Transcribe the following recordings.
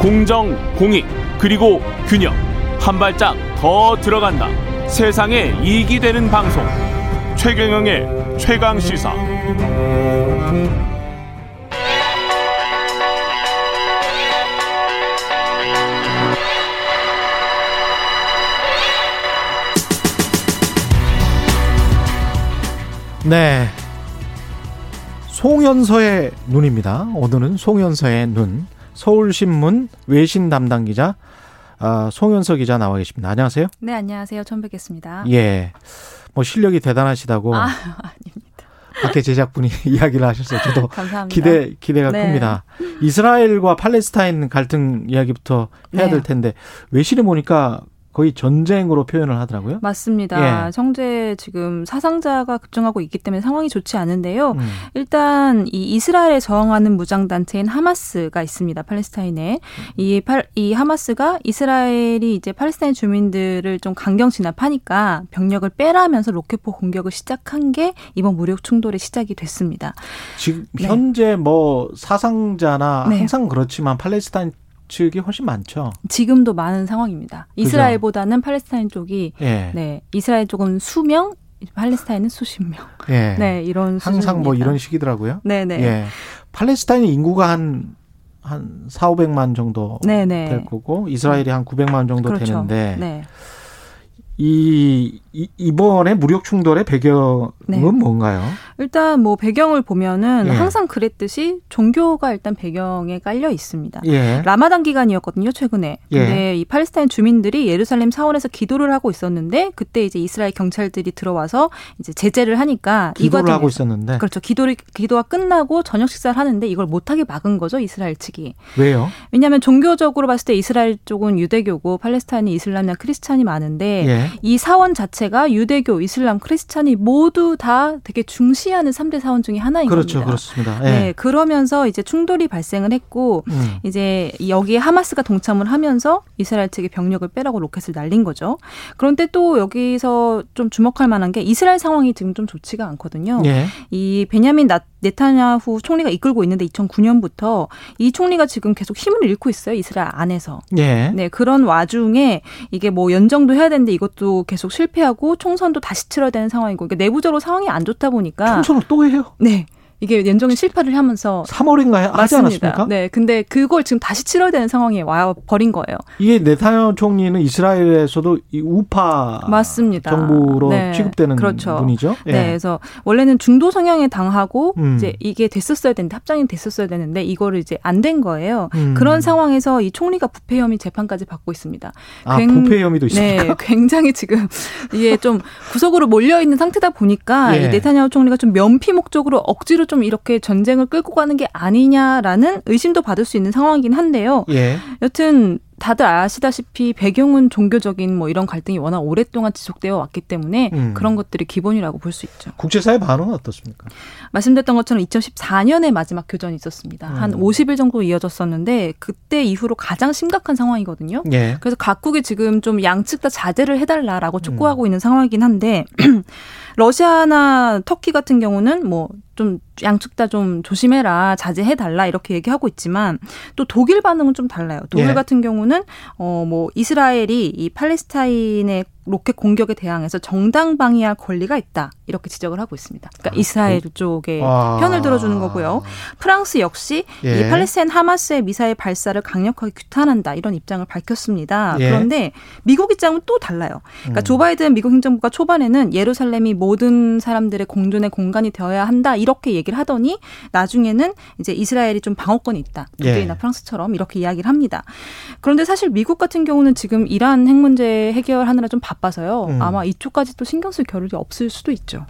공정, 공익, 그리고 균형. 한 발짝 더 들어간다. 세상에 이익이 되는 방송. 최경영의 최강 시사. 네. 송현서의 눈입니다. 오늘은 송현서의 눈. 서울신문 외신 담당 기자 아, 송현서 기자 나와 계십니다. 안녕하세요. 네, 안녕하세요. 처음 뵙겠습니다. 예. 뭐 실력이 대단하시다고 아, 아닙니다. 밖에 제작분이 이야기를 하셨어요. 저도 감사합니다. 기대 기대가 네. 큽니다. 이스라엘과 팔레스타인 갈등 이야기부터 해야 네. 될 텐데 외신에 보니까 거의 전쟁으로 표현을 하더라고요. 맞습니다. 예. 형제 지금 사상자가 급증하고 있기 때문에 상황이 좋지 않은데요. 음. 일단 이 이스라엘에 저항하는 무장 단체인 하마스가 있습니다. 팔레스타인에 이, 팔, 이 하마스가 이스라엘이 이제 팔레스타인 주민들을 좀 강경 진압하니까 병력을 빼라면서 로켓포 공격을 시작한 게 이번 무력 충돌의 시작이 됐습니다. 지금 네. 현재 뭐 사상자나 네. 항상 그렇지만 팔레스타인 측이 훨씬 많죠. 지금도 많은 상황입니다. 이스라엘보다는 팔레스타인 쪽이 예. 네 이스라엘 쪽은 수명, 팔레스타인은 수십 명. 예. 네 이런 항상 뭐 수준입니다. 이런 식이더라고요. 네네. 예. 팔레스타인 인구가 한, 한 4, 500만 정도 네네. 될 거고, 이스라엘이 한 900만 정도 그렇죠. 되는데, 네. 이, 이, 이번에 무력 충돌의 배경은 네. 뭔가요? 일단 뭐 배경을 보면은 예. 항상 그랬듯이 종교가 일단 배경에 깔려 있습니다. 예. 라마단 기간이었거든요, 최근에. 예. 근데 이 팔레스타인 주민들이 예루살렘 사원에서 기도를 하고 있었는데 그때 이제 이스라엘 경찰들이 들어와서 이제 제재를 하니까 이 기도를 하고 과정에서 있었는데, 그렇죠. 기도를 기도가 끝나고 저녁 식사를 하는데 이걸 못 하게 막은 거죠, 이스라엘 측이. 왜요? 왜냐하면 종교적으로 봤을 때 이스라엘 쪽은 유대교고 팔레스타인이 이슬람이나 크리스찬이 많은데 예. 이 사원 자체가 유대교, 이슬람, 크리스찬이 모두 다 되게 중시 하는 3대 사원 중에 하나인 그렇죠. 겁니다. 그렇습니다. 예. 네, 그러면서 이제 충돌이 발생을 했고 음. 이제 여기에 하마스가 동참을 하면서 이스라엘 측의 병력을 빼라고 로켓을 날린 거죠. 그런데 또 여기서 좀 주목할 만한 게 이스라엘 상황이 지금 좀 좋지가 않거든요. 예. 이 베냐민 나- 네타냐후 총리가 이끌고 있는데 2009년부터 이 총리가 지금 계속 힘을 잃고 있어요. 이스라엘 안에서. 예. 네, 그런 와중에 이게 뭐 연정도 해야 되는데 이것도 계속 실패하고 총선도 다시 치러야 되는 상황이고 그러니까 내부적으로 상황이 안 좋다 보니까 총선을 또 해요? 네. 이게 연정이 실패를 하면서 3월인가요? 하지 않았습니까? 네, 근데 그걸 지금 다시 치러야 되는 상황에 와 버린 거예요. 이게 네타냐후 총리는 이스라엘에서도 이 우파 맞습니다. 정부로 네, 취급되는 그렇죠. 분이죠. 예. 네, 그래서 원래는 중도 성향에 당하고 음. 이제 이게 됐었어야 되는데 합장이 됐었어야 되는데 이거를 이제 안 된 거예요. 음. 그런 상황에서 이 총리가 부패 혐의 재판까지 받고 있습니다. 아, 굉- 부패 혐의도 있습니까? 네, 굉장히 지금 이게 좀 구석으로 몰려 있는 상태다 보니까 예. 이 네타냐후 총리가 좀 면피 목적으로 억지로 좀 이렇게 전쟁을 끌고 가는 게 아니냐라는 의심도 받을 수 있는 상황이긴 한데요. 예. 여튼 다들 아시다시피 배경은 종교적인 뭐 이런 갈등이 워낙 오랫동안 지속되어 왔기 때문에 음. 그런 것들이 기본이라고 볼 수 있죠. 국제사회 반응은 어떻습니까? 말씀드렸던 것처럼 2014년에 마지막 교전이 있었습니다. 한 음. 50일 정도 이어졌었는데 그때 이후로 가장 심각한 상황이거든요. 예. 그래서 각국이 지금 좀 양측 다 자제를 해달라라고 음. 촉구하고 있는 상황이긴 한데 러시아나 터키 같은 경우는 뭐좀 양측 다 좀 조심해라 자제해 달라 이렇게 얘기하고 있지만 또 독일 반응은 좀 달라요. 독일 예. 같은 경우는 어 뭐 이스라엘이 이 팔레스타인의 로켓 공격에 대항해서 정당 방위할 권리가 있다 이렇게 지적을 하고 있습니다. 그러니까 아, 이스라엘 쪽에 아. 편을 들어주는 거고요. 프랑스 역시 예. 이 팔레스타인 하마스의 미사일 발사를 강력하게 규탄한다 이런 입장을 밝혔습니다. 예. 그런데 미국 입장은 또 달라요. 그러니까 음. 조 바이든 미국 행정부가 초반에는 예루살렘이 모든 사람들의 공존의 공간이 되어야 한다 이렇게 얘기를 하더니 나중에는 이제 이스라엘이 좀 방어권이 있다. 독일이나 예. 프랑스처럼 이렇게 이야기를 합니다. 그런데 사실 미국 같은 경우는 지금 이란 핵 문제 해결하느라 좀 바빠서요. 음. 아마 이쪽까지 또 신경 쓸 겨를이 없을 수도 있죠.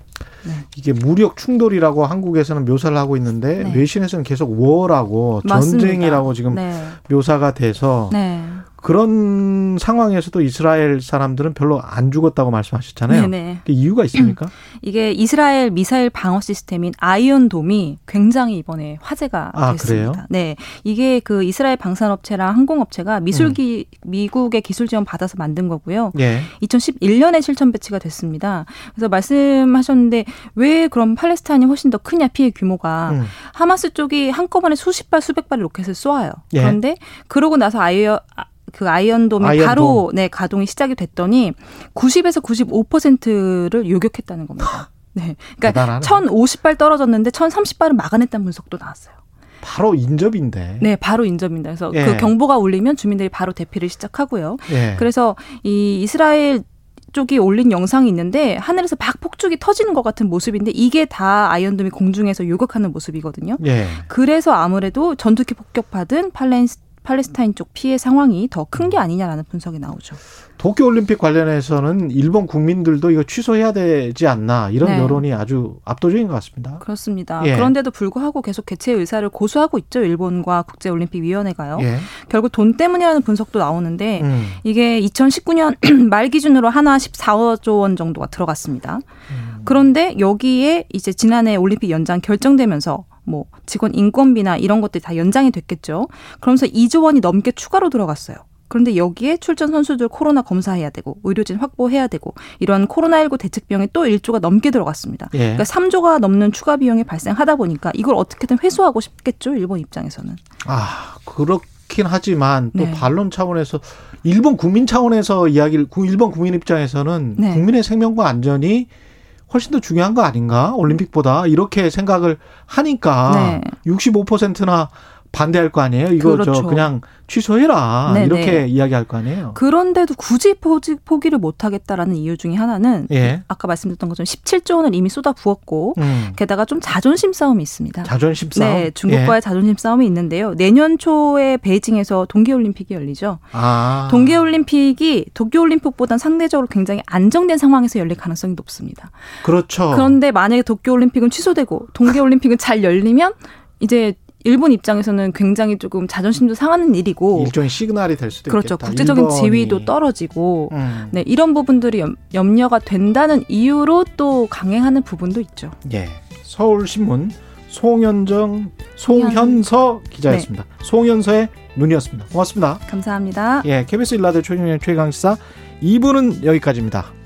이게 무력 충돌이라고 한국에서는 묘사를 하고 있는데 네. 외신에서는 계속 war라고 맞습니다. 전쟁이라고 지금 네. 묘사가 돼서 네. 그런 상황에서도 이스라엘 사람들은 별로 안 죽었다고 말씀하셨잖아요. 네네. 그 이유가 있습니까? 이게 이스라엘 미사일 방어 시스템인 아이언 돔이 굉장히 이번에 화제가 아, 됐습니다. 그래요? 네, 이게 그 이스라엘 방산업체랑 항공업체가 미술기 음. 미국의 기술 지원 받아서 만든 거고요. 예. 2011년에 실전 배치가 됐습니다. 그래서 말씀하셨는데 왜 그럼 팔레스타인이 훨씬 더 크냐 피해 규모가 음. 하마스 쪽이 한꺼번에 수십 발 수백 발의 로켓을 쏘아요. 예. 그런데 그러고 나서 아이어 아, 그 아이언돔이 아이언돔. 바로 네 가동이 시작이 됐더니 90에서 95%를 요격했다는 겁니다. 네, 그러니까 대단하네. 1,050발 떨어졌는데 1,030발은 막아냈다는 분석도 나왔어요. 바로 인접인데. 네, 바로 인접입니다. 그래서 예. 그 경보가 울리면 주민들이 바로 대피를 시작하고요. 예. 그래서 이 이스라엘 쪽이 올린 영상이 있는데 하늘에서 막 폭죽이 터지는 것 같은 모습인데 이게 다 아이언돔이 공중에서 요격하는 모습이거든요. 예. 그래서 아무래도 전투기 폭격받은 팔레스, 팔레스타인 쪽 피해 상황이 더 큰 게 아니냐라는 분석이 나오죠. 도쿄 올림픽 관련해서는 일본 국민들도 이거 취소해야 되지 않나 이런 네. 여론이 아주 압도적인 것 같습니다. 그렇습니다. 예. 그런데도 불구하고 계속 개최 의사를 고수하고 있죠. 일본과 국제 올림픽 위원회가요. 예. 결국 돈 때문이라는 분석도 나오는데 음. 이게 2019년 말 기준으로 하나 14조 원 정도가 들어갔습니다. 음. 그런데 여기에 이제 지난해 올림픽 연장 결정되면서 뭐 직원 인건비나 이런 것들이 다 연장이 됐겠죠. 그러면서 2조 원이 넘게 추가로 들어갔어요. 그런데 여기에 출전 선수들 코로나 검사해야 되고 의료진 확보해야 되고 이런 코로나19 대책 비용이 또 1조가 넘게 들어갔습니다. 예. 그러니까 3조가 넘는 추가 비용이 발생하다 보니까 이걸 어떻게든 회수하고 싶겠죠. 일본 입장에서는. 아 그렇긴 하지만 또 네. 반론 차원에서 일본 국민 차원에서 이야기를 구- 일본 국민 입장에서는 네. 국민의 생명과 안전이 훨씬 더 중요한 거 아닌가 올림픽보다 이렇게 생각을 하니까 네. 65%나 반대할 거 아니에요. 이거 저 그렇죠. 그냥 취소해라 네, 이렇게 네. 이야기할 거 아니에요. 그런데도 굳이 포기, 포기를 못 하겠다라는 이유 중에 하나는 예. 아까 말씀드렸던 것처럼 17조 원을 이미 쏟아 부었고 음. 게다가 좀 자존심 싸움이 있습니다. 자존심 싸움. 네, 중국과의 예. 자존심 싸움이 있는데요. 내년 초에 베이징에서 동계올림픽이 열리죠. 아. 동계올림픽이 도쿄올림픽보단 상대적으로 굉장히 안정된 상황에서 열릴 가능성이 높습니다. 그렇죠. 그런데 만약에 도쿄올림픽은 취소되고 동계올림픽은 잘 열리면 이제 일본 입장에서는 굉장히 조금 자존심도 상하는 일이고 일종의 시그널이 될 수도 그렇죠. 있겠다. 국제적인 일본이. 지위도 떨어지고 음. 네, 이런 부분들이 염, 염려가 된다는 이유로 또 강행하는 부분도 있죠. 예. 서울신문 송현정 송현서 기자였습니다. 네. 송현서의 눈이었습니다. 고맙습니다. 감사합니다. 예, KBS 일라드 최경영 최강시사 2부는 여기까지입니다.